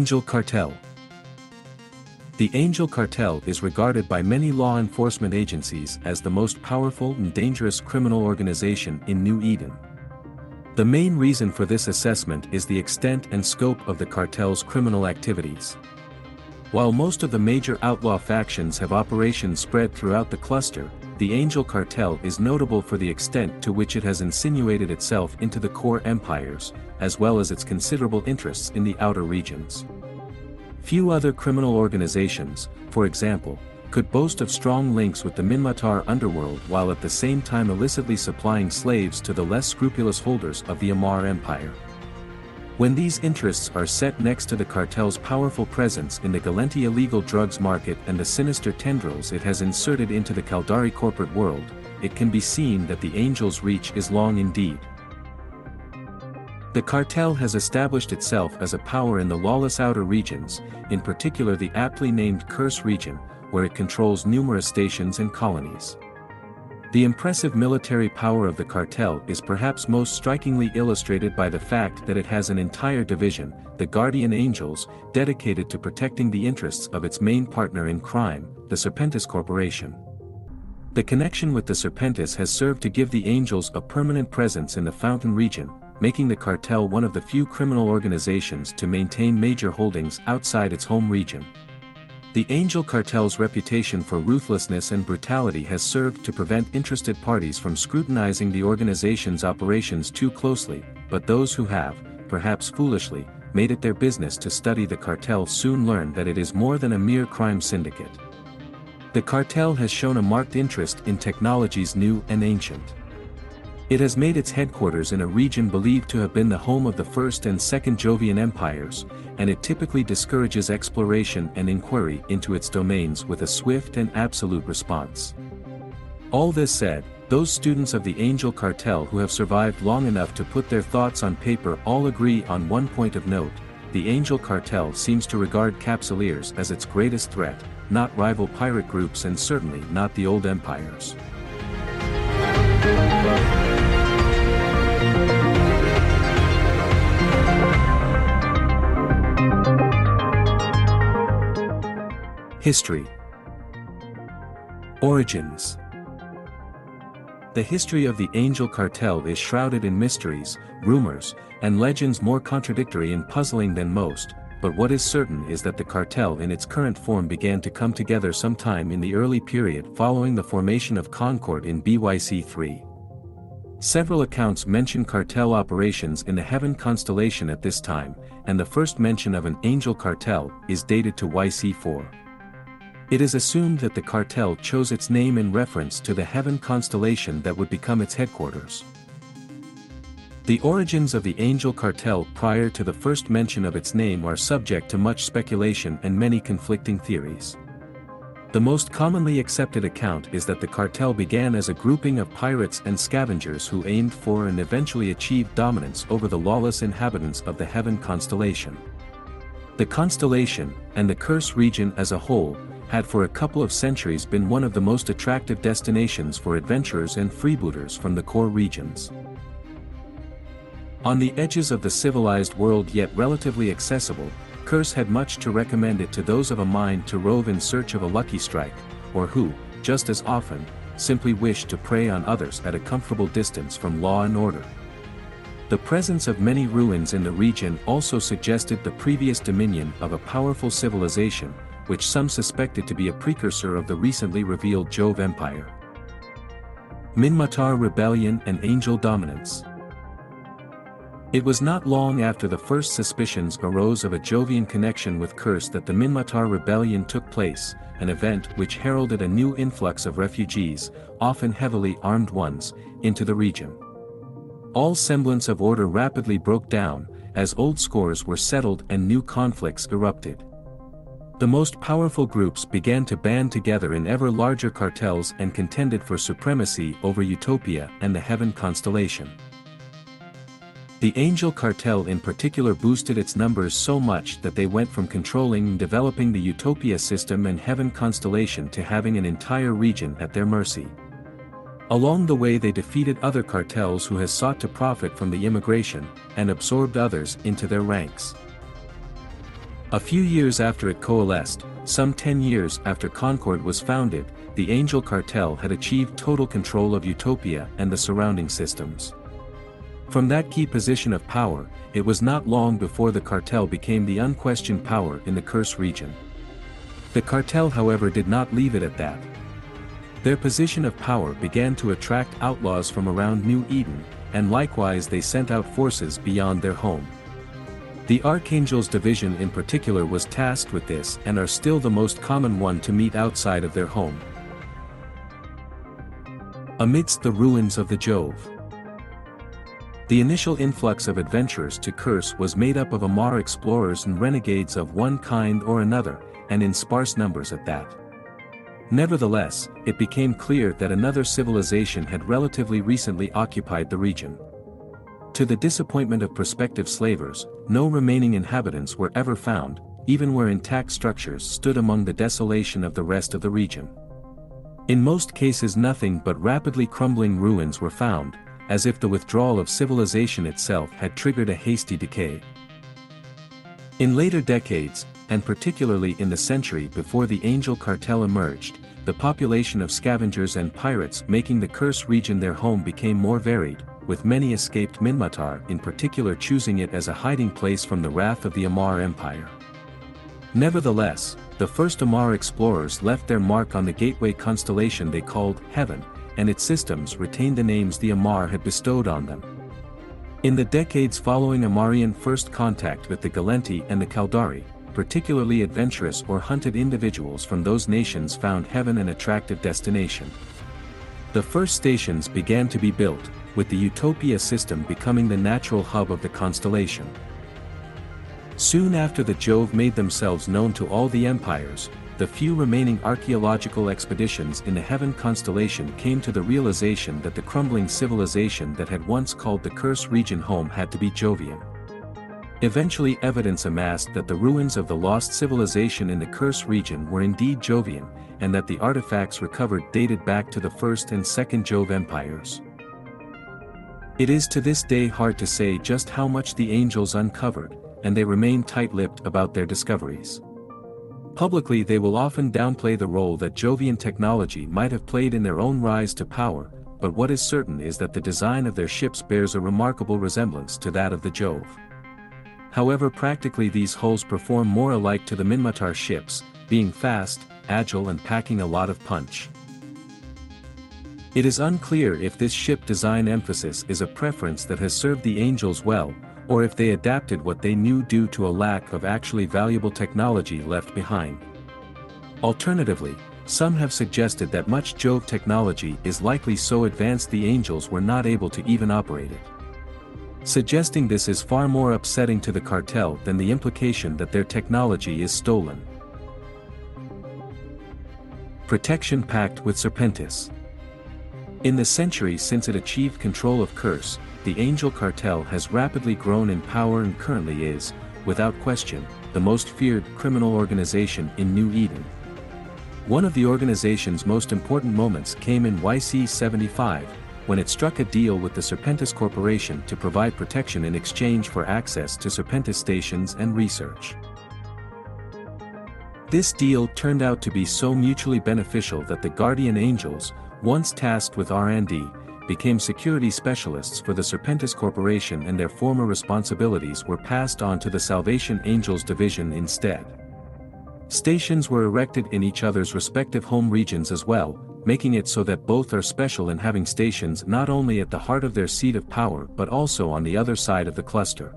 Angel Cartel The Angel Cartel is regarded by many law enforcement agencies as the most powerful and dangerous criminal organization in New Eden. The main reason for this assessment is the extent and scope of the cartel's criminal activities. While most of the major outlaw factions have operations spread throughout the cluster, the Angel Cartel is notable for the extent to which it has insinuated itself into the core empires, as well as its considerable interests in the outer regions. Few other criminal organizations, for example, could boast of strong links with the Minmatar underworld while at the same time illicitly supplying slaves to the less scrupulous holders of the Amarr Empire. When these interests are set next to the cartel's powerful presence in the Gallente illegal drugs market and the sinister tendrils it has inserted into the Caldari corporate world, it can be seen that the Angel's reach is long indeed. The cartel has established itself as a power in the lawless outer regions, in particular the aptly named Curse region, where it controls numerous stations and colonies. The impressive military power of the cartel is perhaps most strikingly illustrated by the fact that it has an entire division, the Guardian Angels, dedicated to protecting the interests of its main partner in crime, the Serpentis Corporation. The connection with the Serpentis has served to give the Angels a permanent presence in the Fountain region, making the cartel one of the few criminal organizations to maintain major holdings outside its home region. The Angel Cartel's reputation for ruthlessness and brutality has served to prevent interested parties from scrutinizing the organization's operations too closely, but those who have, perhaps foolishly, made it their business to study the cartel soon learn that it is more than a mere crime syndicate. The cartel has shown a marked interest in technologies new and ancient. It has made its headquarters in a region believed to have been the home of the First and Second Jovian empires, and it typically discourages exploration and inquiry into its domains with a swift and absolute response. All this said, those students of the Angel Cartel who have survived long enough to put their thoughts on paper all agree on one point of note, the Angel Cartel seems to regard Capsuleers as its greatest threat, not rival pirate groups and certainly not the old empires. History Origins The history of the Angel Cartel is shrouded in mysteries, rumors, and legends more contradictory and puzzling than most, but what is certain is that the cartel in its current form began to come together sometime in the early period following the formation of Concord in BYC-3. Several accounts mention cartel operations in the Heaven constellation at this time, and the first mention of an angel cartel is dated to YC4. It is assumed that the cartel chose its name in reference to the Heaven constellation that would become its headquarters. The origins of the Angel Cartel prior to the first mention of its name are subject to much speculation and many conflicting theories. The most commonly accepted account is that the cartel began as a grouping of pirates and scavengers who aimed for and eventually achieved dominance over the lawless inhabitants of the Heaven constellation. The constellation, and the Curse region as a whole, had for a couple of centuries been one of the most attractive destinations for adventurers and freebooters from the core regions. On the edges of the civilized world yet relatively accessible, Curse had much to recommend it to those of a mind to rove in search of a lucky strike, or who, just as often, simply wished to prey on others at a comfortable distance from law and order. The presence of many ruins in the region also suggested the previous dominion of a powerful civilization, which some suspected to be a precursor of the recently revealed Jove Empire. Minmatar Rebellion and Angel Dominance it was not long after the first suspicions arose of a Jovian connection with Curse that the Minmatar rebellion took place, an event which heralded a new influx of refugees, often heavily armed ones, into the region. All semblance of order rapidly broke down, as old scores were settled and new conflicts erupted. The most powerful groups began to band together in ever larger cartels and contended for supremacy over Utopia and the Heaven constellation. The Angel Cartel in particular boosted its numbers so much that they went from controlling and developing the Utopia system and Heaven constellation to having an entire region at their mercy. Along the way they defeated other cartels who has sought to profit from the immigration, and absorbed others into their ranks. A few years after it coalesced, some 10 years after Concord was founded, the Angel Cartel had achieved total control of Utopia and the surrounding systems. From that key position of power, it was not long before the cartel became the unquestioned power in the Curse region. The cartel however did not leave it at that. Their position of power began to attract outlaws from around New Eden, and likewise they sent out forces beyond their home. The Archangels division in particular was tasked with this and are still the most common one to meet outside of their home. Amidst the ruins of the Jove. The initial influx of adventurers to Curse was made up of Amarr explorers and renegades of one kind or another, and in sparse numbers at that. Nevertheless, it became clear that another civilization had relatively recently occupied the region. To the disappointment of prospective slavers, no remaining inhabitants were ever found, even where intact structures stood among the desolation of the rest of the region. In most cases nothing but rapidly crumbling ruins were found, as if the withdrawal of civilization itself had triggered a hasty decay. In later decades, and particularly in the century before the Angel Cartel emerged, the population of scavengers and pirates making the Curse region their home became more varied, with many escaped Minmatar in particular choosing it as a hiding place from the wrath of the Amarr Empire. Nevertheless, the first Amarr explorers left their mark on the gateway constellation they called Heaven, and its systems retained the names the Amarr had bestowed on them. In the decades following Amarrian first contact with the Gallente and the Caldari, particularly adventurous or hunted individuals from those nations found heaven an attractive destination. The first stations began to be built, with the Utopia system becoming the natural hub of the constellation. Soon after the Jove made themselves known to all the empires, the few remaining archaeological expeditions in the Heaven constellation came to the realization that the crumbling civilization that had once called the Curse region home had to be Jovian. Eventually evidence amassed that the ruins of the lost civilization in the Curse region were indeed Jovian, and that the artifacts recovered dated back to the First and Second Jove empires. It is to this day hard to say just how much the angels uncovered, and they remain tight-lipped about their discoveries. Publicly they will often downplay the role that Jovian technology might have played in their own rise to power, but what is certain is that the design of their ships bears a remarkable resemblance to that of the Jove. However practically these hulls perform more alike to the Minmatar ships, being fast, agile and packing a lot of punch. It is unclear if this ship design emphasis is a preference that has served the Angels well, or if they adapted what they knew due to a lack of actually valuable technology left behind. Alternatively, some have suggested that much Jove technology is likely so advanced the Angels were not able to even operate it. Suggesting this is far more upsetting to the cartel than the implication that their technology is stolen. Protection Pact with Serpentis In the century since it achieved control of Curse, the Angel Cartel has rapidly grown in power and currently is, without question, the most feared criminal organization in New Eden. One of the organization's most important moments came in YC-75, when it struck a deal with the Serpentis Corporation to provide protection in exchange for access to Serpentis stations and research. This deal turned out to be so mutually beneficial that the Guardian Angels, once tasked with R&D, became security specialists for the Serpentis Corporation and their former responsibilities were passed on to the Salvation Angels division instead. Stations were erected in each other's respective home regions as well, making it so that both are special in having stations not only at the heart of their seat of power but also on the other side of the cluster.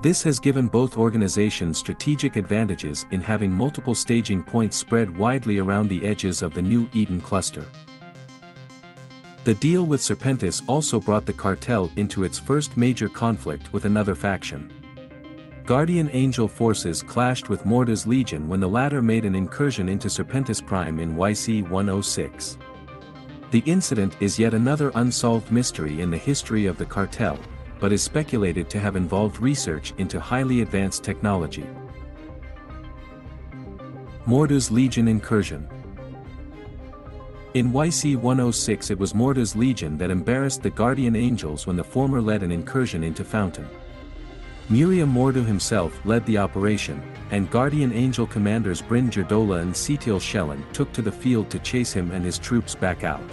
This has given both organizations strategic advantages in having multiple staging points spread widely around the edges of the new Eden cluster. The deal with Serpentis also brought the cartel into its first major conflict with another faction. Guardian Angel forces clashed with Mordu's Legion when the latter made an incursion into Serpentis Prime in YC-106. The incident is yet another unsolved mystery in the history of the cartel, but is speculated to have involved research into highly advanced technology. Mordu's Legion Incursion in YC-106 it was Mordu's legion that embarrassed the Guardian Angels when the former led an incursion into Fountain. Muryia Mordu himself led the operation, and Guardian Angel commanders Bryn Jerdola and Setil Shelin took to the field to chase him and his troops back out.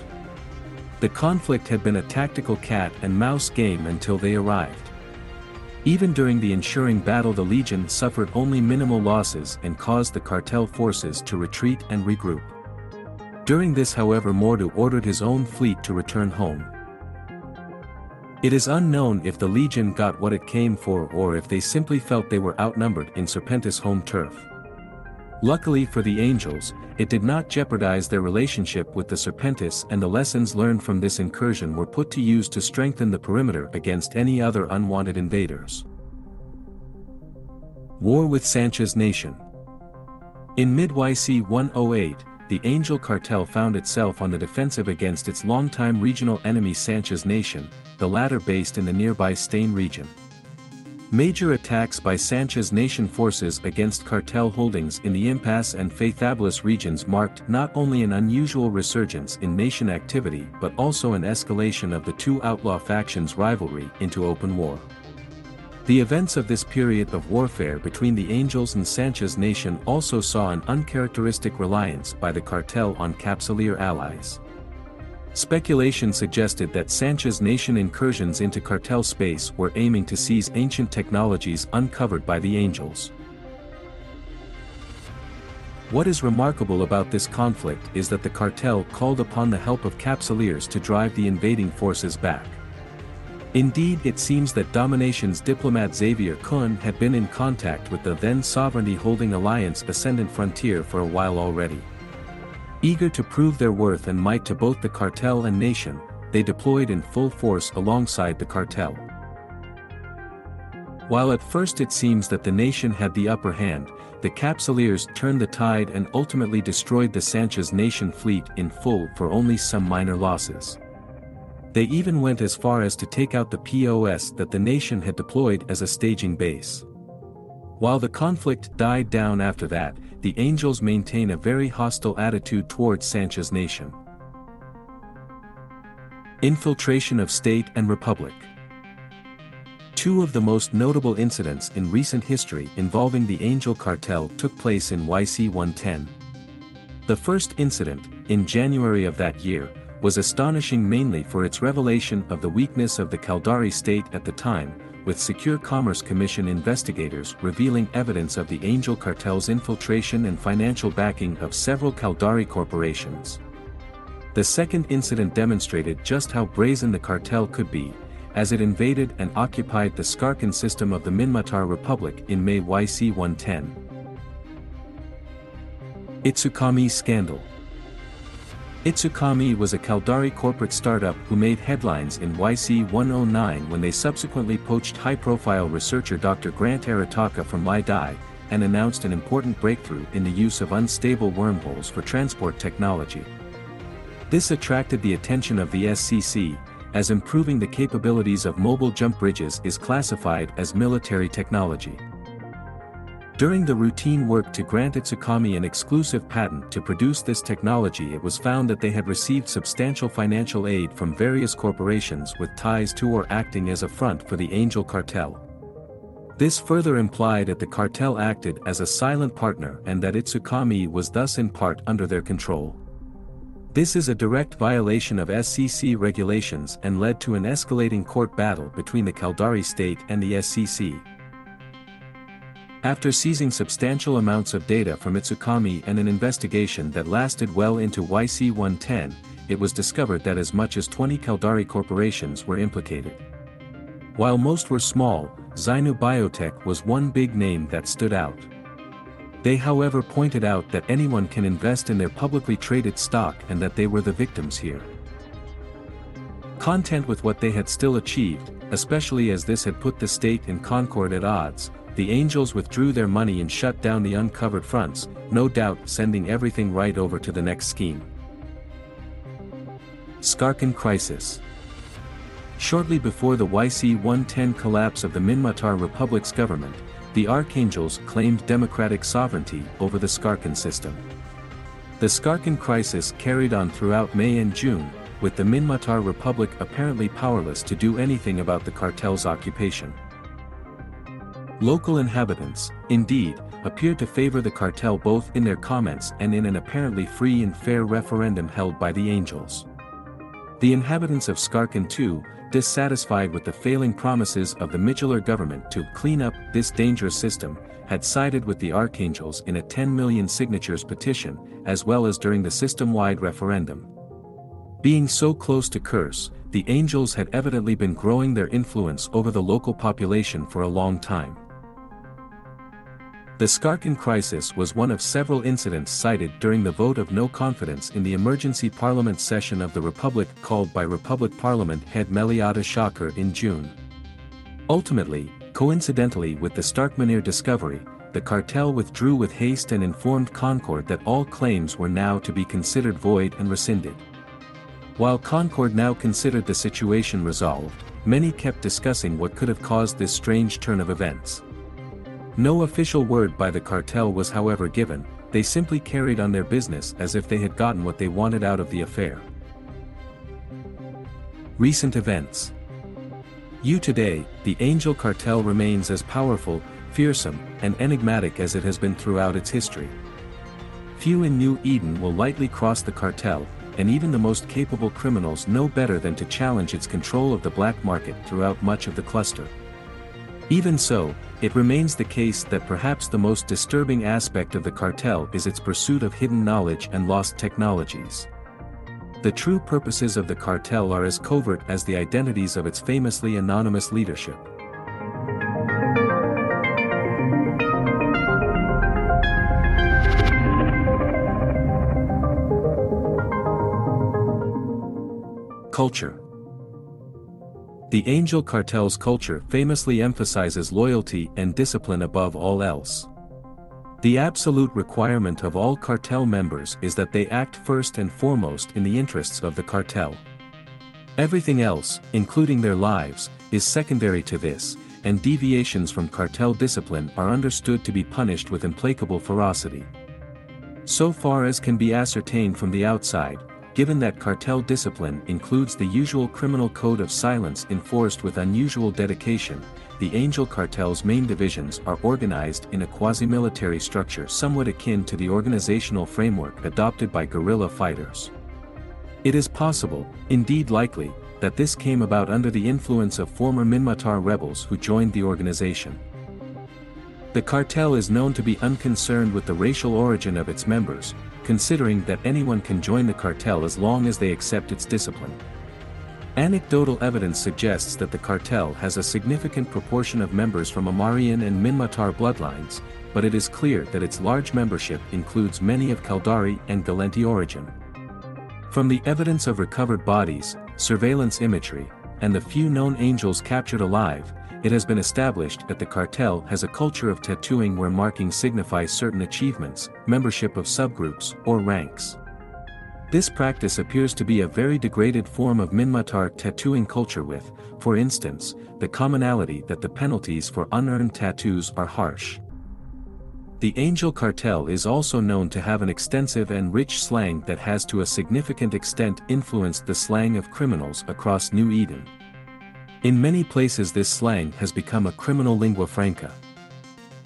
The conflict had been a tactical cat and mouse game until they arrived. Even during the ensuring battle the Legion suffered only minimal losses and caused the cartel forces to retreat and regroup. During this however Mordu ordered his own fleet to return home. It is unknown if the Legion got what it came for or if they simply felt they were outnumbered in Serpentis home turf. Luckily for the Angels, it did not jeopardize their relationship with the Serpentis and the lessons learned from this incursion were put to use to strengthen the perimeter against any other unwanted invaders. War with Sanchez Nation In mid-YC 108, the Angel cartel found itself on the defensive against its longtime regional enemy Sanchez Nation, the latter based in the nearby Stain region. Major attacks by Sanchez Nation forces against cartel holdings in the Impass and Feythabolis regions marked not only an unusual resurgence in nation activity but also an escalation of the two outlaw factions' rivalry into open war. The events of this period of warfare between the Angels and Sanchez Nation also saw an uncharacteristic reliance by the cartel on Capsuleer allies. Speculation suggested that Sanchez Nation incursions into cartel space were aiming to seize ancient technologies uncovered by the Angels. What is remarkable about this conflict is that the cartel called upon the help of Capsuleers to drive the invading forces back. Indeed it seems that Domination's diplomat Xavier Kuhn had been in contact with the then sovereignty-holding alliance Ascendant Frontier for a while already. Eager to prove their worth and might to both the cartel and nation, they deployed in full force alongside the cartel. While at first it seems that the nation had the upper hand, the Capsuleers turned the tide and ultimately destroyed the Sanchez nation fleet in full for only some minor losses. They even went as far as to take out the POS that the nation had deployed as a staging base. While the conflict died down after that, the Angels maintain a very hostile attitude towards Sanchez Nation. Infiltration of State and Republic Two of the most notable incidents in recent history involving the Angel Cartel took place in YC-110. The first incident, in January of that year, was astonishing mainly for its revelation of the weakness of the Caldari state at the time, with Secure Commerce Commission investigators revealing evidence of the Angel Cartel's infiltration and financial backing of several Caldari corporations. The second incident demonstrated just how brazen the cartel could be, as it invaded and occupied the Skarkon system of the Minmatar Republic in May YC 110. Itsukami Scandal Itsukami was a Caldari corporate startup who made headlines in YC-109 when they subsequently poached high-profile researcher Dr. Grant Arataka from Lai Dai, and announced an important breakthrough in the use of unstable wormholes for transport technology. This attracted the attention of the SCC, as improving the capabilities of mobile jump bridges is classified as military technology. During the routine work to grant Itsukami an exclusive patent to produce this technology it was found that they had received substantial financial aid from various corporations with ties to or acting as a front for the Angel Cartel. This further implied that the cartel acted as a silent partner and that Itsukami was thus in part under their control. This is a direct violation of SCC regulations and led to an escalating court battle between the Caldari state and the SCC. After seizing substantial amounts of data from Itsukami and an investigation that lasted well into YC-110, it was discovered that as much as 20 Caldari corporations were implicated. While most were small, Zainou Biotech was one big name that stood out. They however pointed out that anyone can invest in their publicly traded stock and that they were the victims here. Content with what they had still achieved, especially as this had put the state and Concord at odds, the Angels withdrew their money and shut down the uncovered fronts, no doubt sending everything right over to the next scheme. Skarkon Crisis Shortly before the YC-110 collapse of the Minmatar Republic's government, the Archangels claimed democratic sovereignty over the Skarkon system. The Skarkon crisis carried on throughout May and June, with the Minmatar Republic apparently powerless to do anything about the cartel's occupation. Local inhabitants, indeed, appeared to favor the cartel both in their comments and in an apparently free and fair referendum held by the Angels. The inhabitants of Skarkon too, dissatisfied with the failing promises of the Midular government to clean up this dangerous system, had sided with the Archangels in a 10 million signatures petition, as well as during the system-wide referendum. Being so close to Curse, the Angels had evidently been growing their influence over the local population for a long time. The Skarkon crisis was one of several incidents cited during the vote of no confidence in the emergency parliament session of the Republic called by Republic Parliament head Maleatu Shakor in June. Ultimately, coincidentally with the Starkmanir discovery, the cartel withdrew with haste and informed Concord that all claims were now to be considered void and rescinded. While Concord now considered the situation resolved, many kept discussing what could have caused this strange turn of events. No official word by the cartel was however given, they simply carried on their business as if they had gotten what they wanted out of the affair. Recent events You today, the Angel Cartel remains as powerful, fearsome, and enigmatic as it has been throughout its history. Few in New Eden will lightly cross the cartel, and even the most capable criminals know better than to challenge its control of the black market throughout much of the cluster. Even so, it remains the case that perhaps the most disturbing aspect of the cartel is its pursuit of hidden knowledge and lost technologies. The true purposes of the cartel are as covert as the identities of its famously anonymous leadership. Culture the Angel Cartel's culture famously emphasizes loyalty and discipline above all else. The absolute requirement of all cartel members is that they act first and foremost in the interests of the cartel. Everything else, including their lives, is secondary to this, and deviations from cartel discipline are understood to be punished with implacable ferocity. So far as can be ascertained from the outside, given that cartel discipline includes the usual criminal code of silence enforced with unusual dedication, the Angel Cartel's main divisions are organized in a quasi-military structure somewhat akin to the organizational framework adopted by guerrilla fighters. It is possible, indeed likely, that this came about under the influence of former Minmatar rebels who joined the organization. The cartel is known to be unconcerned with the racial origin of its members, considering that anyone can join the cartel as long as they accept its discipline. Anecdotal evidence suggests that the cartel has a significant proportion of members from Amarrian and Minmatar bloodlines, but it is clear that its large membership includes many of Caldari and Gallente origin. From the evidence of recovered bodies, surveillance imagery, and the few known angels captured alive, it has been established that the cartel has a culture of tattooing where marking signifies certain achievements, membership of subgroups, or ranks. This practice appears to be a very degraded form of Minmatar tattooing culture with, for instance, the commonality that the penalties for unearned tattoos are harsh. The Angel Cartel is also known to have an extensive and rich slang that has to a significant extent influenced the slang of criminals across New Eden. In many places this slang has become a criminal lingua franca.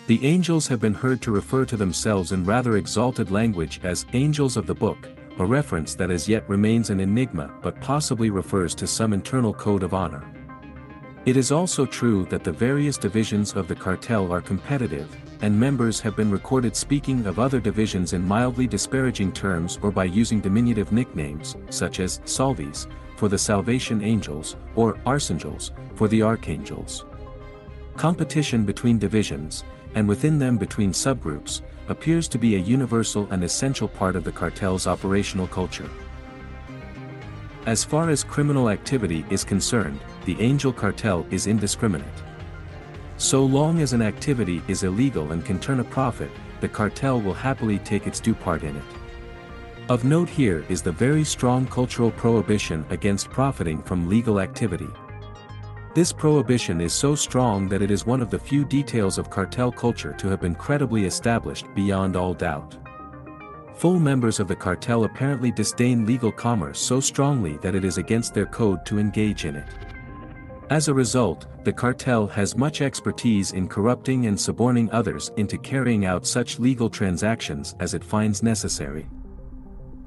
The angels have been heard to refer to themselves in rather exalted language as angels of the book, a reference that as yet remains an enigma but possibly refers to some internal code of honor. It is also true that the various divisions of the cartel are competitive, and members have been recorded speaking of other divisions in mildly disparaging terms or by using diminutive nicknames, such as Salves, for the Salvation Angels, or Archangels, for the Archangels. Competition between divisions, and within them between subgroups, appears to be a universal and essential part of the cartel's operational culture. As far as criminal activity is concerned, the Angel Cartel is indiscriminate. So long as an activity is illegal and can turn a profit, the cartel will happily take its due part in it. Of note here is the very strong cultural prohibition against profiting from legal activity. This prohibition is so strong that it is one of the few details of cartel culture to have been credibly established beyond all doubt. Full members of the cartel apparently disdain legal commerce so strongly that it is against their code to engage in it. As a result, the cartel has much expertise in corrupting and suborning others into carrying out such legal transactions as it finds necessary.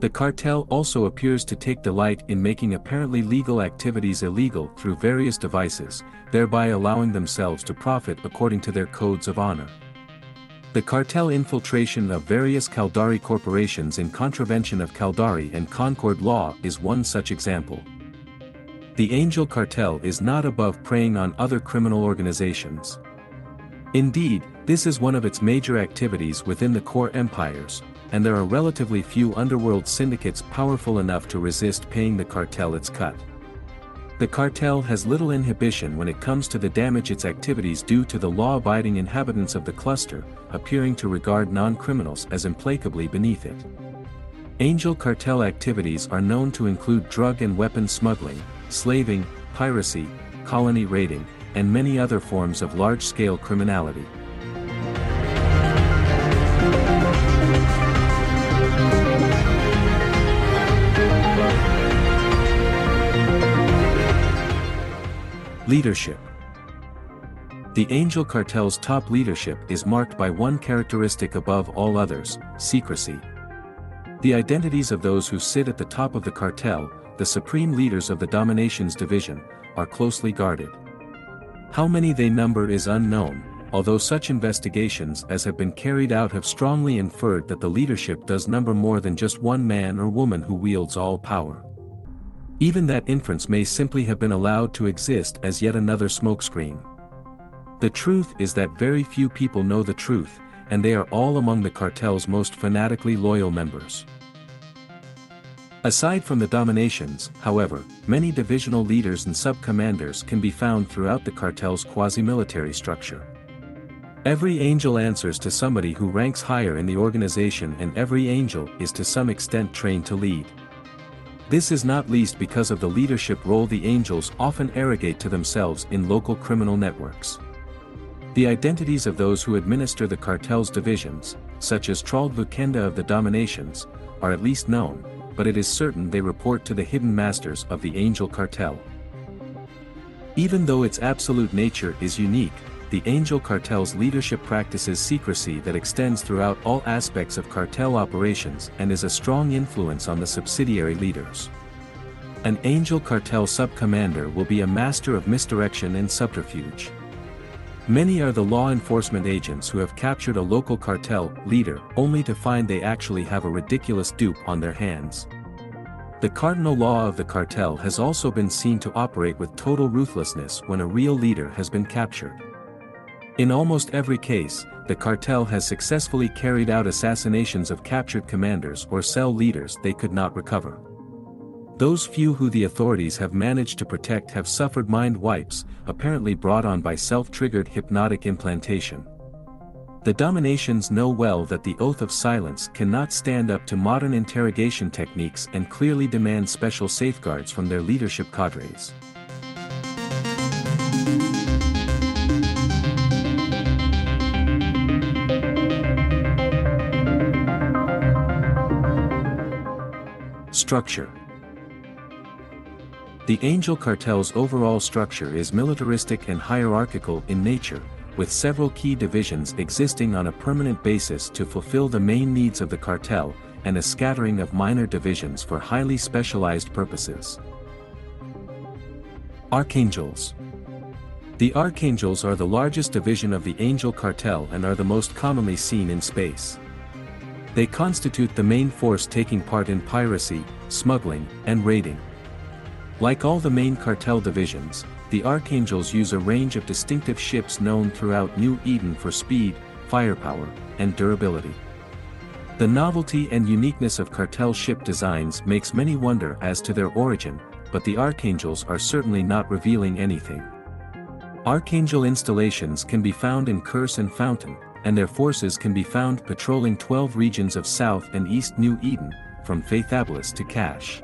The cartel also appears to take delight in making apparently legal activities illegal through various devices, thereby allowing themselves to profit according to their codes of honor. The cartel infiltration of various Caldari corporations in contravention of Caldari and Concord law is one such example. The Angel Cartel is not above preying on other criminal organizations. Indeed, this is one of its major activities within the core empires, and there are relatively few underworld syndicates powerful enough to resist paying the cartel its cut. The cartel has little inhibition when it comes to the damage its activities do to the law-abiding inhabitants of the cluster, appearing to regard non-criminals as implacably beneath it. Angel cartel activities are known to include drug and weapon smuggling, slaving, piracy, colony raiding, and many other forms of large-scale criminality. Leadership The Angel Cartel's top leadership is marked by one characteristic above all others, secrecy. The identities of those who sit at the top of the cartel, the supreme leaders of the Dominations Division, are closely guarded. How many they number is unknown, although such investigations as have been carried out have strongly inferred that the leadership does number more than just one man or woman who wields all power. Even that inference may simply have been allowed to exist as yet another smokescreen. The truth is that very few people know the truth, and they are all among the cartel's most fanatically loyal members. Aside from the dominations, however, many divisional leaders and sub-commanders can be found throughout the cartel's quasi-military structure. Every angel answers to somebody who ranks higher in the organization and every angel is to some extent trained to lead. This is not least because of the leadership role the angels often arrogate to themselves in local criminal networks. The identities of those who administer the cartel's divisions, such as Trald Vukenda of the Dominations, are at least known, but it is certain they report to the hidden masters of the angel cartel. Even though its absolute nature is unique, the Angel Cartel's leadership practices secrecy that extends throughout all aspects of cartel operations and is a strong influence on the subsidiary leaders. An Angel Cartel sub-commander will be a master of misdirection and subterfuge. Many are the law enforcement agents who have captured a local cartel leader only to find they actually have a ridiculous dupe on their hands. The cardinal law of the cartel has also been seen to operate with total ruthlessness when a real leader has been captured. In almost every case, the cartel has successfully carried out assassinations of captured commanders or cell leaders they could not recover. Those few who the authorities have managed to protect have suffered mind wipes, apparently brought on by self-triggered hypnotic implantation. The dominations know well that the oath of silence cannot stand up to modern interrogation techniques and clearly demand special safeguards from their leadership cadres. Structure The Angel Cartel's overall structure is militaristic and hierarchical in nature, with several key divisions existing on a permanent basis to fulfill the main needs of the cartel, and a scattering of minor divisions for highly specialized purposes. Archangels The Archangels are the largest division of the Angel Cartel and are the most commonly seen in space. They constitute the main force taking part in piracy, smuggling, and raiding. Like all the main cartel divisions, the Archangels use a range of distinctive ships known throughout New Eden for speed, firepower, and durability. The novelty and uniqueness of cartel ship designs makes many wonder as to their origin, but the Archangels are certainly not revealing anything. Archangel installations can be found in Curse and Fountain, and their forces can be found patrolling 12 regions of South and East New Eden, from Feythabolis to Catch.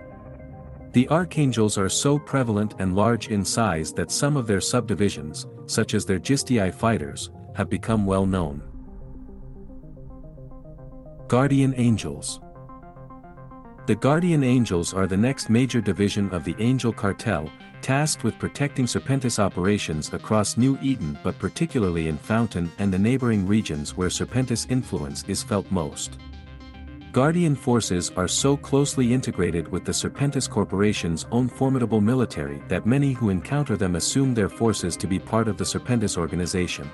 The Archangels are so prevalent and large in size that some of their subdivisions, such as their Gistii fighters, have become well known. Guardian Angels The Guardian Angels are the next major division of the Angel Cartel, tasked with protecting Serpentis operations across New Eden but particularly in Fountain and the neighboring regions where Serpentis influence is felt most. Guardian forces are so closely integrated with the Serpentis Corporation's own formidable military that many who encounter them assume their forces to be part of the Serpentis organization.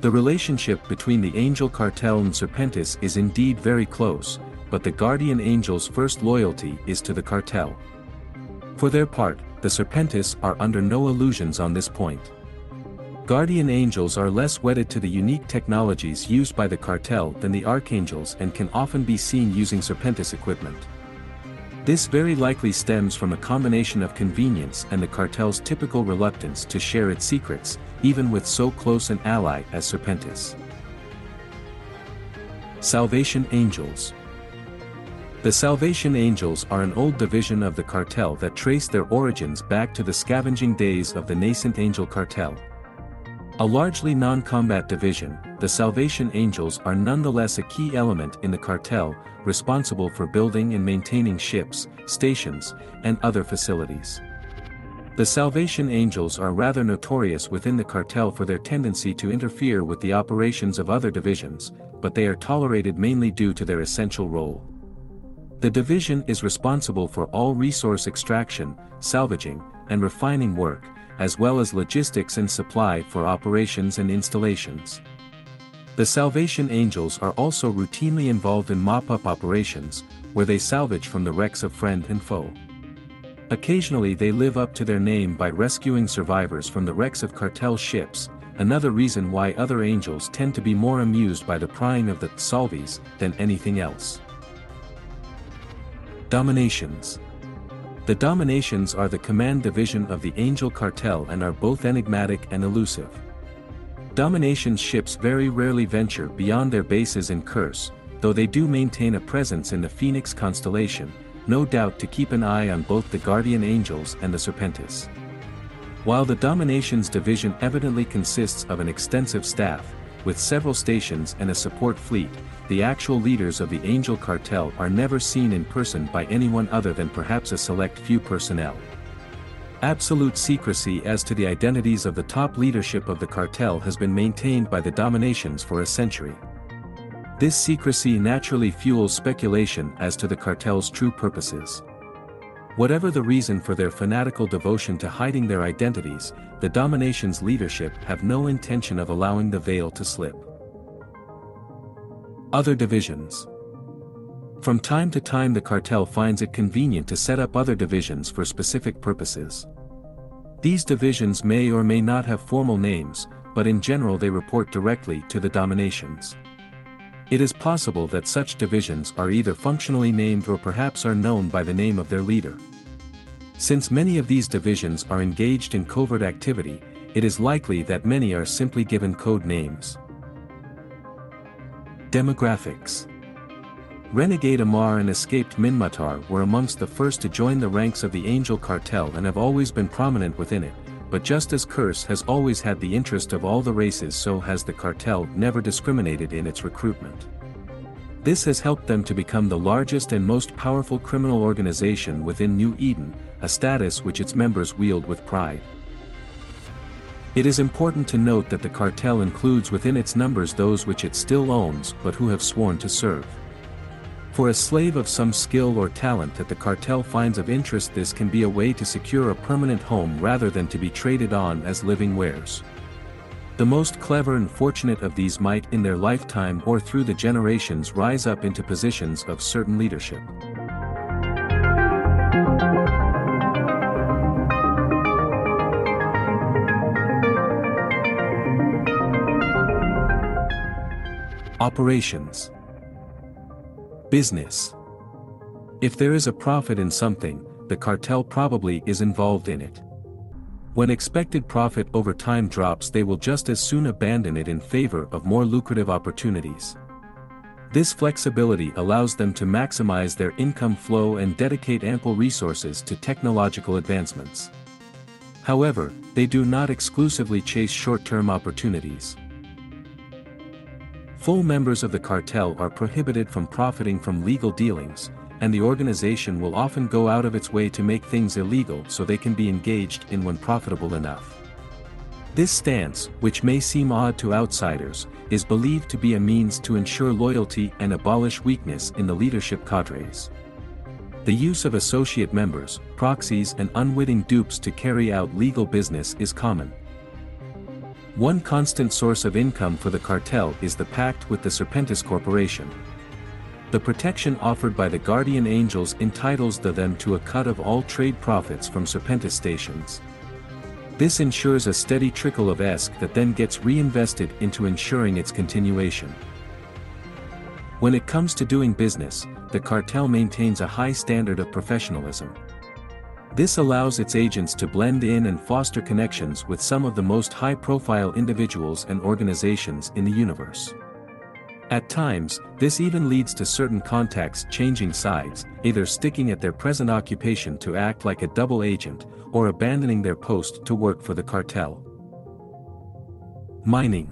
The relationship between the Angel Cartel and Serpentis is indeed very close, but the Guardian Angel's first loyalty is to the cartel. For their part, the Serpentis are under no illusions on this point. Guardian Angels are less wedded to the unique technologies used by the cartel than the Archangels and can often be seen using Serpentis equipment. This very likely stems from a combination of convenience and the cartel's typical reluctance to share its secrets, even with so close an ally as Serpentis. Salvation Angels the Salvation Angels are an old division of the cartel that trace their origins back to the scavenging days of the nascent Angel Cartel. A largely non-combat division, the Salvation Angels are nonetheless a key element in the cartel, responsible for building and maintaining ships, stations, and other facilities. The Salvation Angels are rather notorious within the cartel for their tendency to interfere with the operations of other divisions, but they are tolerated mainly due to their essential role. The division is responsible for all resource extraction, salvaging, and refining work, as well as logistics and supply for operations and installations. The Salvation Angels are also routinely involved in mop-up operations, where they salvage from the wrecks of friend and foe. Occasionally they live up to their name by rescuing survivors from the wrecks of cartel ships, another reason why other angels tend to be more amused by the prying of the Salvies than anything else. Dominations The Dominations are the command division of the Angel Cartel and are both enigmatic and elusive. Dominations ships very rarely venture beyond their bases in Curse, though they do maintain a presence in the Phoenix constellation, no doubt to keep an eye on both the Guardian Angels and the Serpentis. While the Dominations division evidently consists of an extensive staff, with several stations and a support fleet, the actual leaders of the Angel Cartel are never seen in person by anyone other than perhaps a select few personnel. Absolute secrecy as to the identities of the top leadership of the cartel has been maintained by the dominations for a century. This secrecy naturally fuels speculation as to the cartel's true purposes. Whatever the reason for their fanatical devotion to hiding their identities, the domination's leadership have no intention of allowing the veil to slip. Other divisions From time to time the cartel finds it convenient to set up other divisions for specific purposes. These divisions may or may not have formal names, but in general they report directly to the dominations. It is possible that such divisions are either functionally named or perhaps are known by the name of their leader. Since many of these divisions are engaged in covert activity, it is likely that many are simply given code names. Demographics Renegade Amarr and escaped Minmatar were amongst the first to join the ranks of the Angel Cartel and have always been prominent within it, but just as Curse has always had the interest of all the races so has the cartel never discriminated in its recruitment. This has helped them to become the largest and most powerful criminal organization within New Eden, a status which its members wield with pride. It is important to note that the cartel includes within its numbers those which it still owns but who have sworn to serve. For a slave of some skill or talent that the cartel finds of interest this can be a way to secure a permanent home rather than to be traded on as living wares. The most clever and fortunate of these might in their lifetime or through the generations rise up into positions of certain leadership. Operations Business. If there is a profit in something, the cartel probably is involved in it. When expected profit over time drops they will just as soon abandon it in favor of more lucrative opportunities. This flexibility allows them to maximize their income flow and dedicate ample resources to technological advancements. However, they do not exclusively chase short-term opportunities. Full members of the cartel are prohibited from profiting from legal dealings, and the organization will often go out of its way to make things illegal so they can be engaged in when profitable enough. This stance, which may seem odd to outsiders, is believed to be a means to ensure loyalty and abolish weakness in the leadership cadres. The use of associate members, proxies and unwitting dupes to carry out legal business is common. One constant source of income for the cartel is the pact with the Serpentis Corporation. The protection offered by the guardian angels entitles the them to a cut of all trade profits from Serpentis stations. This ensures a steady trickle of ISK that then gets reinvested into ensuring its continuation. When it comes to doing business, the cartel maintains a high standard of professionalism. This allows its agents to blend in and foster connections with some of the most high-profile individuals and organizations in the universe. At times, this even leads to certain contacts changing sides, either sticking at their present occupation to act like a double agent, or abandoning their post to work for the cartel. Mining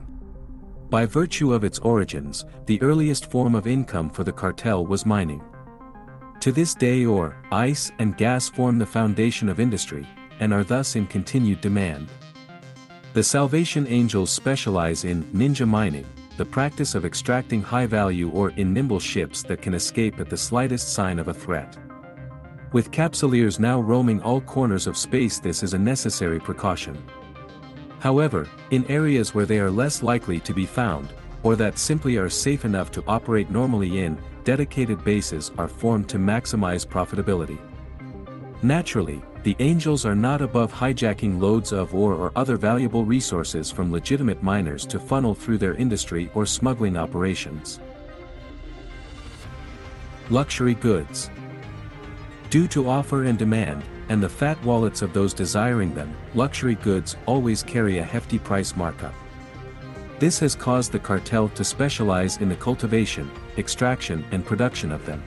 By virtue of its origins, the earliest form of income for the cartel was mining. To this day ore, ice and gas form the foundation of industry, and are thus in continued demand. The Salvation Angels specialize in ninja mining, the practice of extracting high-value ore in nimble ships that can escape at the slightest sign of a threat. With capsuleers now roaming all corners of space this is a necessary precaution. However, in areas where they are less likely to be found, or that simply are safe enough to operate normally in, dedicated bases are formed to maximize profitability. Naturally, the angels are not above hijacking loads of ore or other valuable resources from legitimate miners to funnel through their industry or smuggling operations. Luxury goods. Due to offer and demand, and the fat wallets of those desiring them, luxury goods always carry a hefty price markup. This has caused the cartel to specialize in the cultivation, extraction and production of them.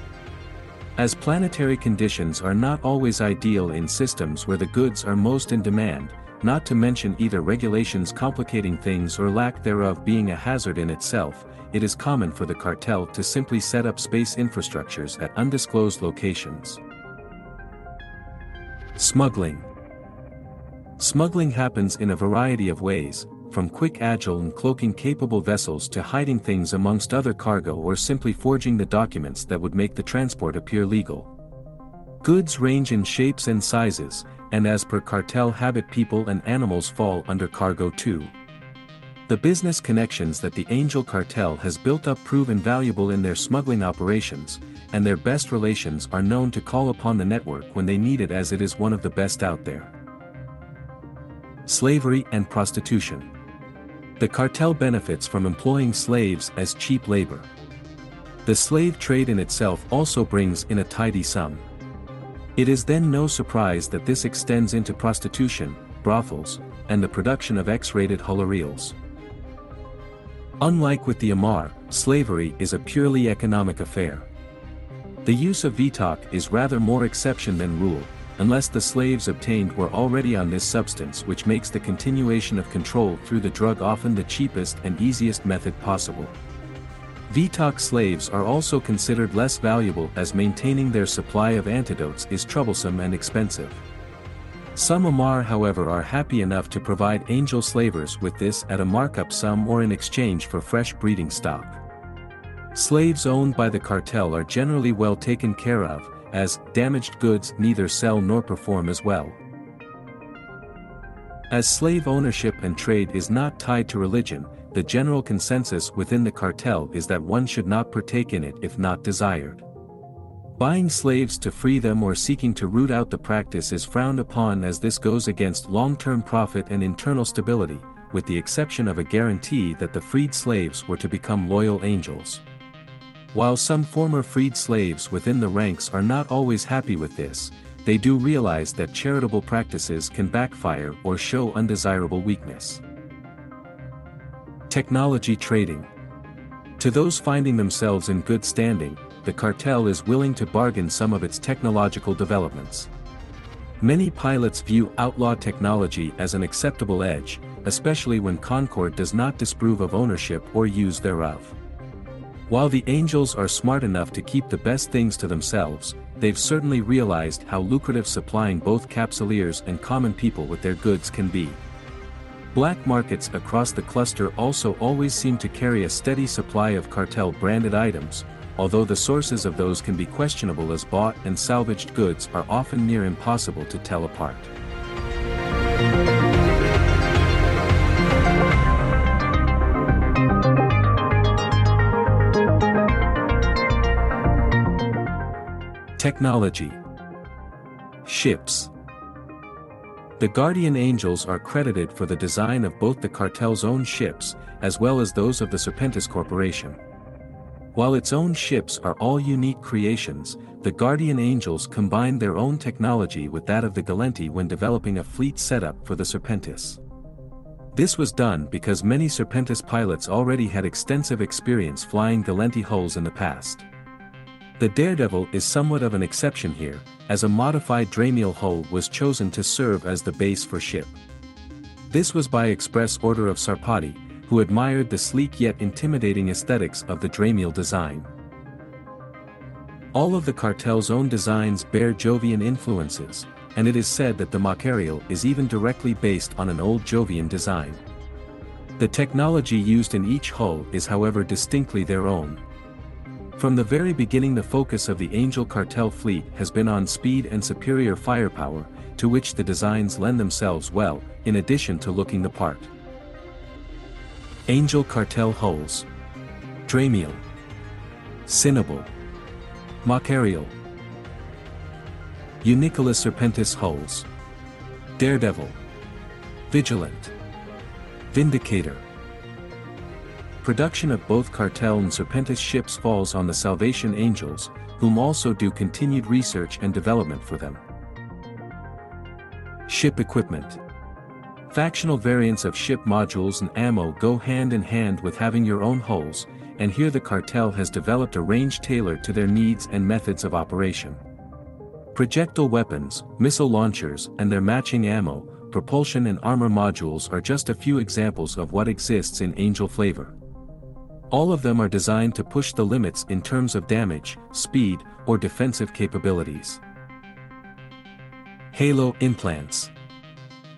As planetary conditions are not always ideal in systems where the goods are most in demand, not to mention either regulations complicating things or lack thereof being a hazard in itself, it is common for the cartel to simply set up space infrastructures at undisclosed locations. Smuggling Smuggling happens in a variety of ways, from quick agile and cloaking capable vessels to hiding things amongst other cargo or simply forging the documents that would make the transport appear legal. Goods range in shapes and sizes, and as per cartel habit people and animals fall under cargo too. The business connections that the Angel Cartel has built up prove invaluable in their smuggling operations, and their best relations are known to call upon the network when they need it as it is one of the best out there. Slavery and Prostitution the cartel benefits from employing slaves as cheap labor. The slave trade in itself also brings in a tidy sum. It is then no surprise that this extends into prostitution, brothels, and the production of X-rated reels. Unlike with the Amarr, slavery is a purely economic affair. The use of Vitoc is rather more exception than rule, unless the slaves obtained were already on this substance which makes the continuation of control through the drug often the cheapest and easiest method possible. Vitoc slaves are also considered less valuable as maintaining their supply of antidotes is troublesome and expensive. Some Amarr however are happy enough to provide angel slavers with this at a markup sum or in exchange for fresh breeding stock. Slaves owned by the cartel are generally well taken care of, as damaged goods neither sell nor perform as well. As slave ownership and trade is not tied to religion, the general consensus within the cartel is that one should not partake in it if not desired. Buying slaves to free them or seeking to root out the practice is frowned upon as this goes against long-term profit and internal stability, with the exception of a guarantee that the freed slaves were to become loyal angels. While some former freed slaves within the ranks are not always happy with this, they do realize that charitable practices can backfire or show undesirable weakness. Technology Trading To those finding themselves in good standing, the cartel is willing to bargain some of its technological developments. Many pilots view outlaw technology as an acceptable edge, especially when Concord does not disprove of ownership or use thereof. While the angels are smart enough to keep the best things to themselves, they've certainly realized how lucrative supplying both capsuleers and common people with their goods can be. Black markets across the cluster also always seem to carry a steady supply of cartel-branded items, although the sources of those can be questionable as bought and salvaged goods are often near impossible to tell apart. Technology Ships The Guardian Angels are credited for the design of both the cartel's own ships, as well as those of the Serpentis Corporation. While its own ships are all unique creations, the Guardian Angels combined their own technology with that of the Gallente when developing a fleet setup for the Serpentis. This was done because many Serpentis pilots already had extensive experience flying Gallente hulls in the past. The Daredevil is somewhat of an exception here, as a modified Dramiel hull was chosen to serve as the base for ship. This was by express order of Sarpati, who admired the sleek yet intimidating aesthetics of the Dramiel design. All of the cartel's own designs bear Jovian influences, and it is said that the Machariel is even directly based on an old Jovian design. The technology used in each hull is however distinctly their own. From the very beginning the focus of the Angel cartel fleet has been on speed and superior firepower, to which the designs lend themselves well, in addition to looking the part. Angel Cartel Hulls. Dramiel. Cynabal. Machariel. Unicola Serpentis Hulls. Daredevil. Vigilant. Vindicator. Production of both Cartel and Serpentis ships falls on the Salvation Angels, whom also do continued research and development for them. Ship Equipment Factional variants of ship modules and ammo go hand in hand with having your own hulls, and here the cartel has developed a range tailored to their needs and methods of operation. Projectile weapons, missile launchers, and their matching ammo, propulsion and armor modules are just a few examples of what exists in Angel Flavor. All of them are designed to push the limits in terms of damage, speed, or defensive capabilities. Halo Implants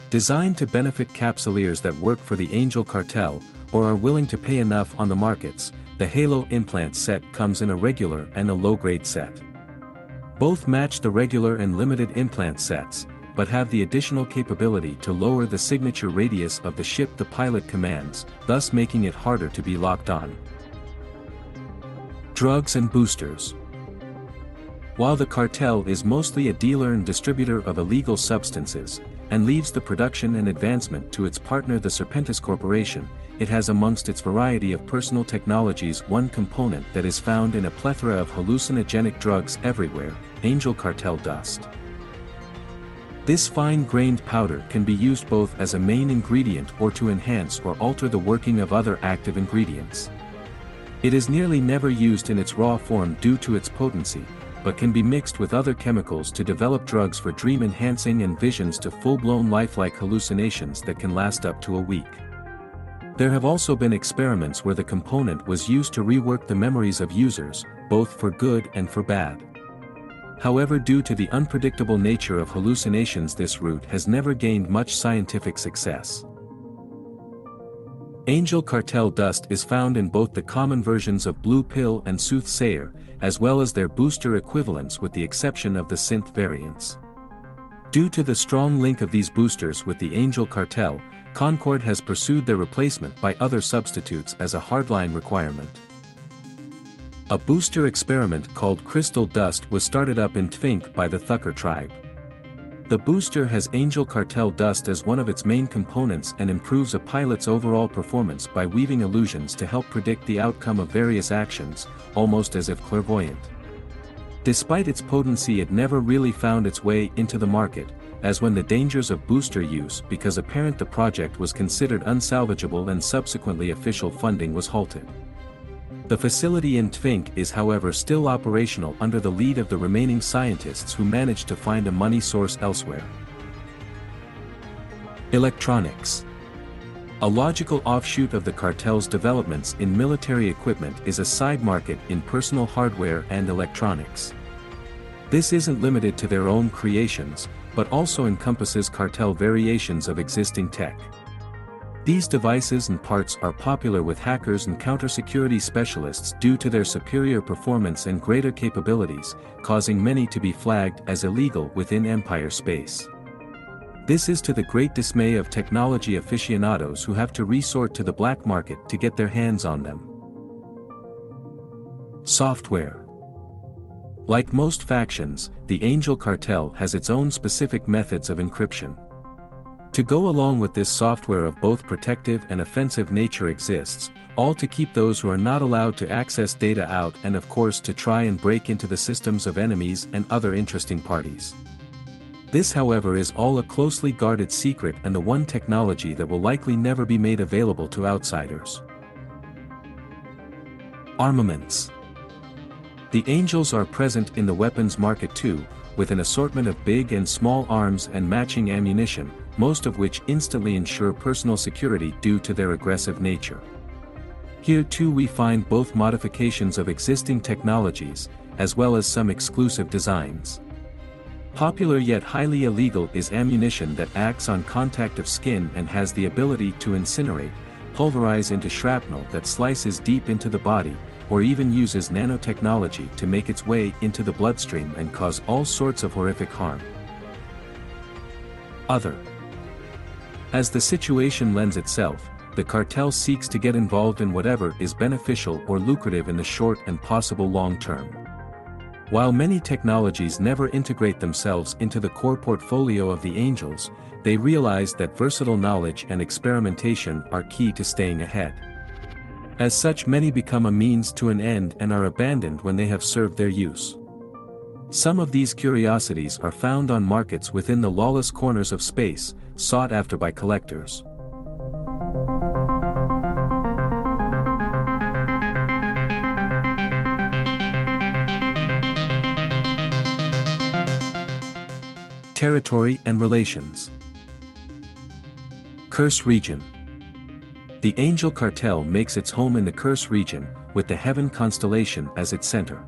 Designed to benefit capsuleers that work for the Angel Cartel, or are willing to pay enough on the markets, the Halo implant set comes in a regular and a low-grade set. Both match the regular and limited implant sets, but have the additional capability to lower the signature radius of the ship the pilot commands, thus making it harder to be locked on. Drugs and Boosters While the cartel is mostly a dealer and distributor of illegal substances, and leaves the production and advancement to its partner the Serpentis Corporation, it has amongst its variety of personal technologies one component that is found in a plethora of hallucinogenic drugs everywhere, angel cartel dust. This fine-grained powder can be used both as a main ingredient or to enhance or alter the working of other active ingredients. It is nearly never used in its raw form due to its potency, but can be mixed with other chemicals to develop drugs for dream enhancing and visions to full-blown lifelike hallucinations that can last up to a week. There have also been experiments where the component was used to rework the memories of users, both for good and for bad. However due to the unpredictable nature of hallucinations this route has never gained much scientific success. Angel cartel dust is found in both the common versions of Blue Pill and Soothsayer, as well as their booster equivalents with the exception of the synth variants. Due to the strong link of these boosters with the Angel cartel, Concord has pursued their replacement by other substitutes as a hardline requirement. A booster experiment called Crystal Dust was started up in Tvink by the Thukker tribe. The booster has Angel Cartel Dust as one of its main components and improves a pilot's overall performance by weaving illusions to help predict the outcome of various actions, almost as if clairvoyant. Despite its potency it never really found its way into the market, as when the dangers of booster use because apparent the project was considered unsalvageable and subsequently official funding was halted. The facility in Tvink is however still operational under the lead of the remaining scientists who managed to find a money source elsewhere. Electronics A logical offshoot of the cartel's developments in military equipment is a side market in personal hardware and electronics. This isn't limited to their own creations, but also encompasses cartel variations of existing tech. These devices and parts are popular with hackers and counter-security specialists due to their superior performance and greater capabilities, causing many to be flagged as illegal within Empire space. This is to the great dismay of technology aficionados who have to resort to the black market to get their hands on them. Software Like most factions, the Angel Cartel has its own specific methods of encryption. To go along with this software of both protective and offensive nature exists, all to keep those who are not allowed to access data out and of course to try and break into the systems of enemies and other interesting parties. This however is all a closely guarded secret and the one technology that will likely never be made available to outsiders. Armaments The Angels are present in the weapons market too, with an assortment of big and small arms and matching ammunition, most of which instantly ensure personal security due to their aggressive nature. Here too we find both modifications of existing technologies, as well as some exclusive designs. Popular yet highly illegal is ammunition that acts on contact of skin and has the ability to incinerate, pulverize into shrapnel that slices deep into the body, or even uses nanotechnology to make its way into the bloodstream and cause all sorts of horrific harm. Other as the situation lends itself, the cartel seeks to get involved in whatever is beneficial or lucrative in the short and possible long term. While many technologies never integrate themselves into the core portfolio of the angels, they realize that versatile knowledge and experimentation are key to staying ahead. As such many become a means to an end and are abandoned when they have served their use. Some of these curiosities are found on markets within the lawless corners of space, sought after by collectors. Territory and Relations Curse Region The Angel Cartel makes its home in the Curse region, with the Heaven constellation as its center.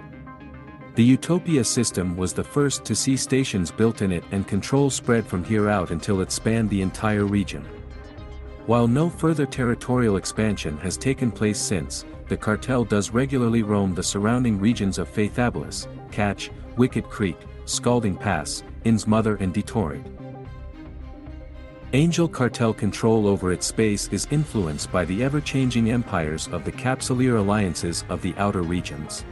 The Utopia system was the first to see stations built in it and control spread from here out until it spanned the entire region. While no further territorial expansion has taken place since, the cartel does regularly roam the surrounding regions of Feythabolis, Catch, Wicked Creek, Scalding Pass, Insmother and Detorid. Angel Cartel control over its space is influenced by the ever-changing empires of the Capsuleer alliances of the outer regions.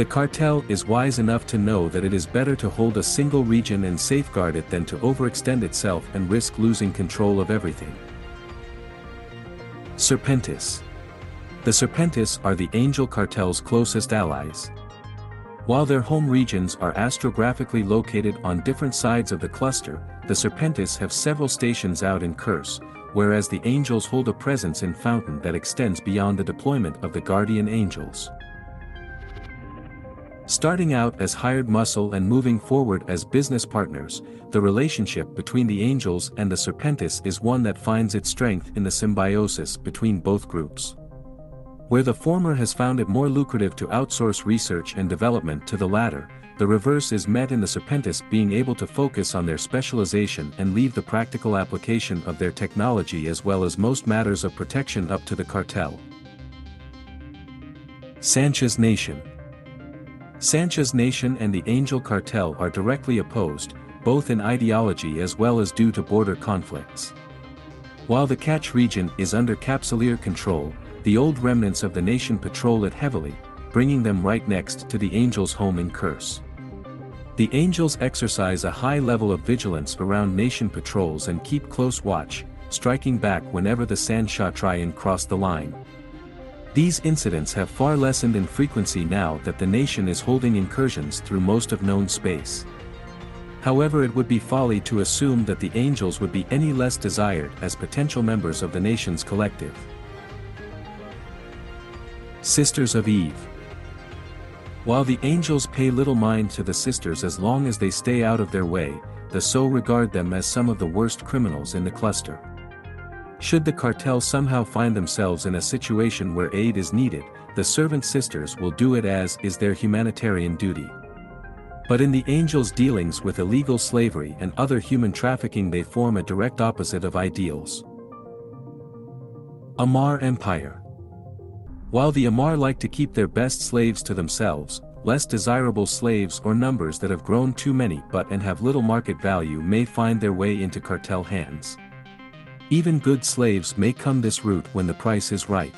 The cartel is wise enough to know that it is better to hold a single region and safeguard it than to overextend itself and risk losing control of everything. Serpentis The Serpentis are the Angel Cartel's closest allies. While their home regions are astrographically located on different sides of the cluster, the Serpentis have several stations out in Curse, whereas the Angels hold a presence in Fountain that extends beyond the deployment of the Guardian Angels. Starting out as hired muscle and moving forward as business partners, the relationship between the Angels and the Serpentis is one that finds its strength in the symbiosis between both groups. Where the former has found it more lucrative to outsource research and development to the latter, the reverse is met in the Serpentis being able to focus on their specialization and leave the practical application of their technology as well as most matters of protection up to the cartel. Sansha's Nation Sansha's Nation and the Angel Cartel are directly opposed, both in ideology as well as due to border conflicts. While the Catch region is under Capsuleer control, the old remnants of the nation patrol it heavily, bringing them right next to the Angels' home in Curse. The Angels exercise a high level of vigilance around nation patrols and keep close watch, striking back whenever the Sansha try and cross the line. These incidents have far lessened in frequency now that the nation is holding incursions through most of known space. However it would be folly to assume that the angels would be any less desired as potential members of the nation's collective. Sisters of Eve While the angels pay little mind to the sisters as long as they stay out of their way, the so regard them as some of the worst criminals in the cluster. Should the cartel somehow find themselves in a situation where aid is needed, the servant sisters will do it as is their humanitarian duty. But in the angels' dealings with illegal slavery and other human trafficking they form a direct opposite of ideals. Amarr Empire While the Amarr like to keep their best slaves to themselves, less desirable slaves or numbers that have grown too many but and have little market value may find their way into cartel hands. Even good slaves may come this route when the price is right.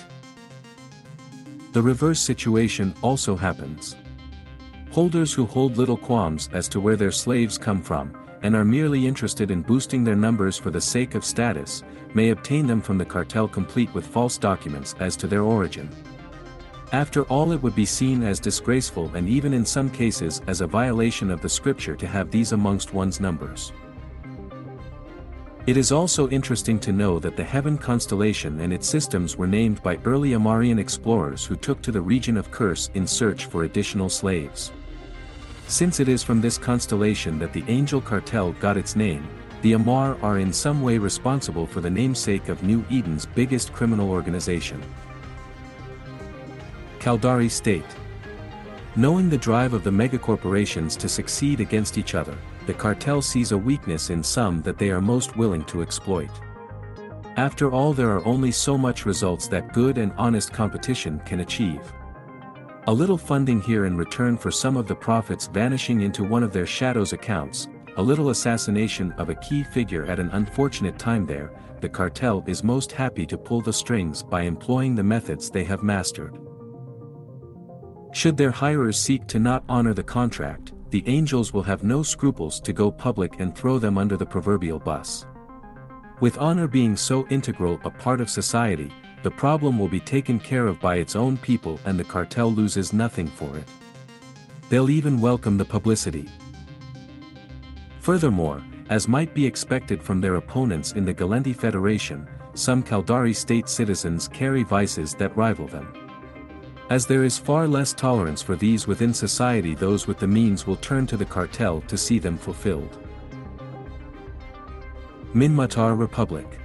The reverse situation also happens. Holders who hold little qualms as to where their slaves come from, and are merely interested in boosting their numbers for the sake of status, may obtain them from the cartel complete with false documents as to their origin. After all it would be seen as disgraceful and even in some cases as a violation of the scripture to have these amongst one's numbers. It is also interesting to know that the Heaven constellation and its systems were named by early Amarrian explorers who took to the region of Curse in search for additional slaves. Since it is from this constellation that the Angel Cartel got its name, the Amarr are in some way responsible for the namesake of New Eden's biggest criminal organization. Caldari State Knowing the drive of the megacorporations to succeed against each other, the cartel sees a weakness in some that they are most willing to exploit. After all there are only so much results that good and honest competition can achieve. A little funding here in return for some of the profits vanishing into one of their shadows accounts, a little assassination of a key figure at an unfortunate time there, the cartel is most happy to pull the strings by employing the methods they have mastered. Should their hirers seek to not honor the contract, the angels will have no scruples to go public and throw them under the proverbial bus. With honor being so integral a part of society, the problem will be taken care of by its own people and the cartel loses nothing for it. They'll even welcome the publicity. Furthermore, as might be expected from their opponents in the Gallente Federation, some Caldari state citizens carry vices that rival them. As there is far less tolerance for these within society those with the means will turn to the cartel to see them fulfilled. Minmatar Republic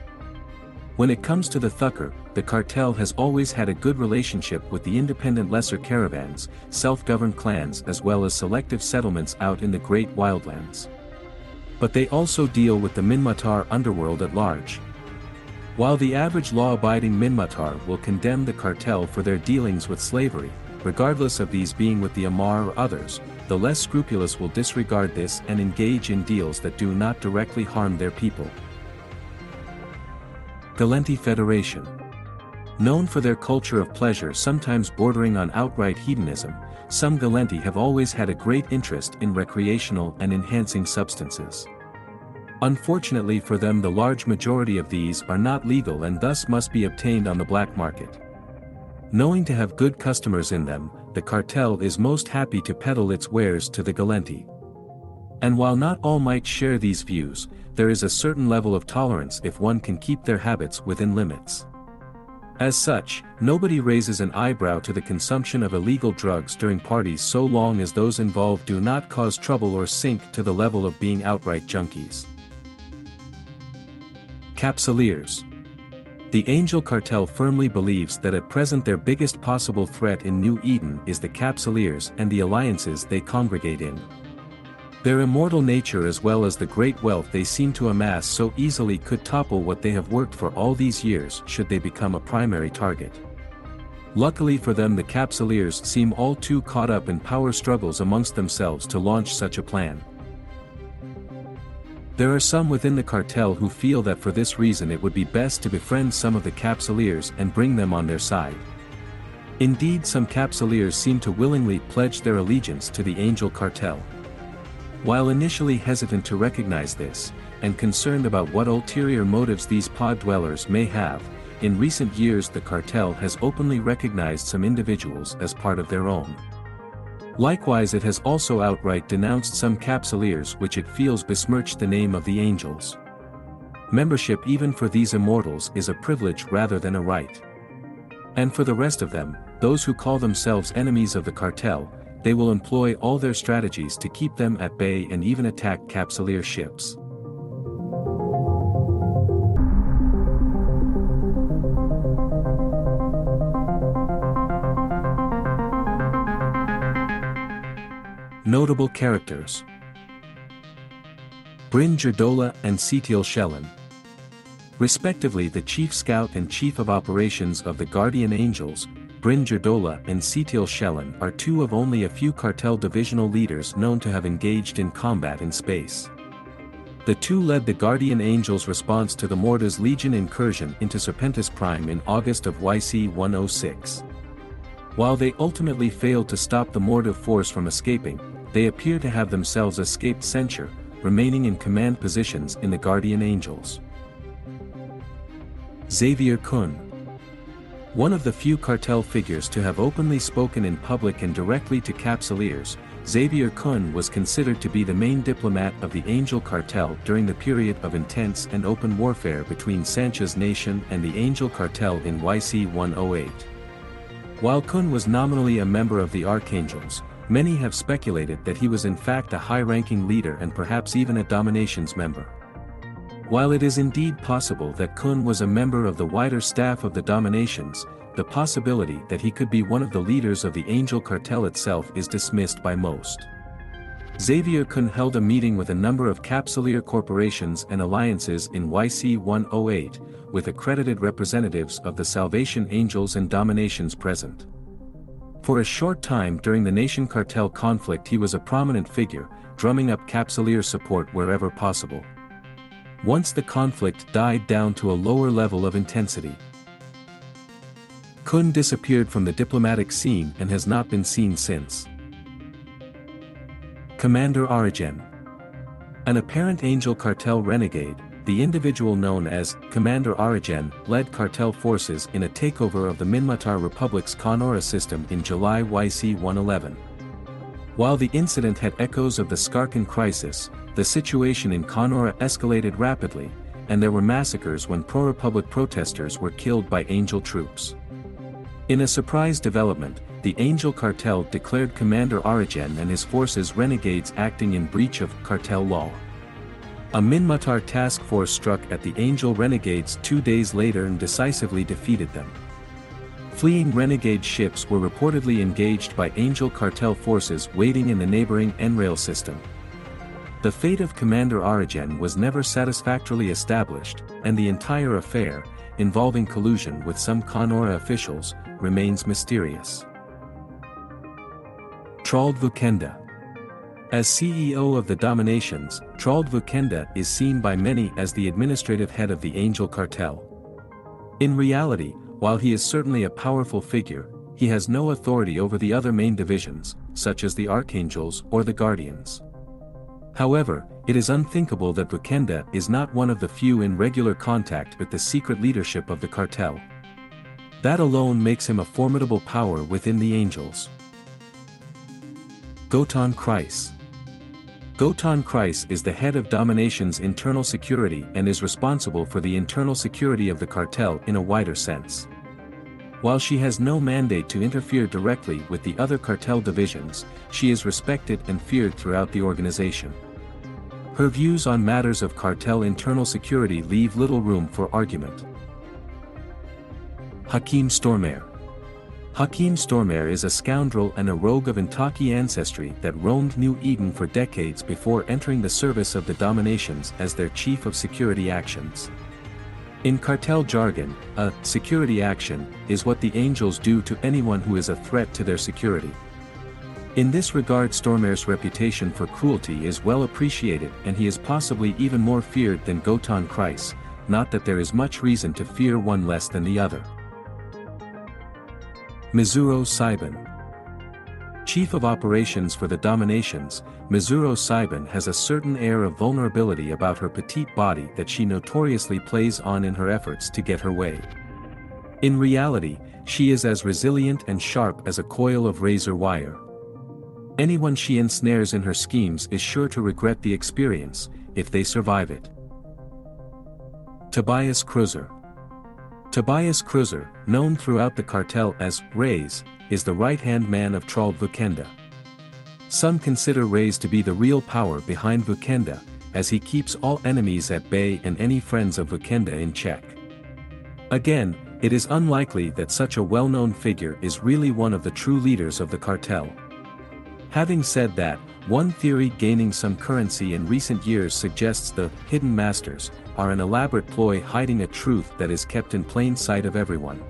When it comes to the Thukker, the cartel has always had a good relationship with the independent lesser caravans, self-governed clans as well as selective settlements out in the great wildlands. But they also deal with the Minmatar underworld at large, while the average law-abiding Minmatar will condemn the cartel for their dealings with slavery, regardless of these being with the Amarr or others, the less scrupulous will disregard this and engage in deals that do not directly harm their people. Gallente Federation Known for their culture of pleasure sometimes bordering on outright hedonism, some Gallente have always had a great interest in recreational and enhancing substances. Unfortunately for them the large majority of these are not legal and thus must be obtained on the black market. Knowing to have good customers in them, the cartel is most happy to peddle its wares to the Gallente. And while not all might share these views, there is a certain level of tolerance if one can keep their habits within limits. As such, nobody raises an eyebrow to the consumption of illegal drugs during parties so long as those involved do not cause trouble or sink to the level of being outright junkies. Capsuleers. The Angel Cartel firmly believes that at present their biggest possible threat in New Eden is the Capsuleers and the alliances they congregate in. Their immortal nature as well as the great wealth they seem to amass so easily could topple what they have worked for all these years should they become a primary target. Luckily for them the Capsuleers seem all too caught up in power struggles amongst themselves to launch such a plan. There are some within the cartel who feel that for this reason it would be best to befriend some of the capsuleers and bring them on their side. Indeed some capsuleers seem to willingly pledge their allegiance to the Angel cartel. While initially hesitant to recognize this, and concerned about what ulterior motives these pod dwellers may have, in recent years the cartel has openly recognized some individuals as part of their own. Likewise it has also outright denounced some capsuleers which it feels besmirch the name of the angels. Membership even for these immortals is a privilege rather than a right. And for the rest of them, those who call themselves enemies of the cartel, they will employ all their strategies to keep them at bay and even attack capsuleer ships. Notable characters Bryn and Setil Shelin. Respectively the Chief Scout and Chief of Operations of the Guardian Angels, Bryn and Setil Shelin are two of only a few cartel divisional leaders known to have engaged in combat in space. The two led the Guardian Angels' response to the Mordu's Legion incursion into Serpentis Prime in August of YC-106. While they ultimately failed to stop the Morda force from escaping, they appear to have themselves escaped censure, remaining in command positions in the Guardian Angels. Xavier Kun One of the few cartel figures to have openly spoken in public and directly to Capsuleers, Xavier Kun was considered to be the main diplomat of the Angel Cartel during the period of intense and open warfare between Sansha's Nation and the Angel Cartel in YC-108. While Kun was nominally a member of the Archangels, Many have speculated that he was in fact a high-ranking leader and perhaps even a dominations member. While it is indeed possible that Kun was a member of the wider staff of the dominations, the possibility that he could be one of the leaders of the Angel Cartel itself is dismissed by most. Xavier Kun held a meeting with a number of Capsuleer corporations and alliances in YC-108, with accredited representatives of the Salvation Angels and Dominations present. For a short time during the Nation Cartel conflict he was a prominent figure, drumming up Capsuleer support wherever possible. Once the conflict died down to a lower level of intensity. Kun disappeared from the diplomatic scene and has not been seen since. Commander Origen An apparent Angel Cartel renegade, the individual known as Commander Origen led cartel forces in a takeover of the Minmatar Republic's Khaunora system in July YC-111. While the incident had echoes of the Skarkon crisis, the situation in Khaunora escalated rapidly, and there were massacres when pro-Republic protesters were killed by Angel troops. In a surprise development, the Angel Cartel declared Commander Origen and his forces renegades acting in breach of cartel law. A Minmatar task force struck at the Angel Renegades two days later and decisively defeated them. Fleeing renegade ships were reportedly engaged by Angel cartel forces waiting in the neighboring Enrail system. The fate of Commander Origen was never satisfactorily established, and the entire affair, involving collusion with some Khaunora officials, remains mysterious. Trald Vukenda as CEO of the Dominations, Trald Vukenda is seen by many as the administrative head of the Angel Cartel. In reality, while he is certainly a powerful figure, he has no authority over the other main divisions, such as the Archangels or the Guardians. However, it is unthinkable that Vukenda is not one of the few in regular contact with the secret leadership of the cartel. That alone makes him a formidable power within the Angels. Gotan Kryze Gotan Kryze is the head of Domination's internal security and is responsible for the internal security of the cartel in a wider sense. While she has no mandate to interfere directly with the other cartel divisions, she is respected and feared throughout the organization. Her views on matters of cartel internal security leave little room for argument. Hakim Stormare Hakim Stormare is a scoundrel and a rogue of Intaki ancestry that roamed New Eden for decades before entering the service of the Dominations as their chief of security actions. In cartel jargon, a security action is what the angels do to anyone who is a threat to their security. In this regard Stormare's reputation for cruelty is well appreciated and he is possibly even more feared than Gotan Kryze, not that there is much reason to fear one less than the other. Mizuro Saiban Chief of Operations for the Dominations, Mizuro Saiban has a certain air of vulnerability about her petite body that she notoriously plays on in her efforts to get her way. In reality, she is as resilient and sharp as a coil of razor wire. Anyone she ensnares in her schemes is sure to regret the experience, if they survive it. Tobias Kruzer Tobias Kruzer, known throughout the cartel as Raze, is the right-hand man of Trald Vukenda. Some consider Raze to be the real power behind Vukenda, as he keeps all enemies at bay and any friends of Vukenda in check. Again, it is unlikely that such a well-known figure is really one of the true leaders of the cartel. Having said that, one theory gaining some currency in recent years suggests the hidden masters are an elaborate ploy hiding a truth that is kept in plain sight of everyone.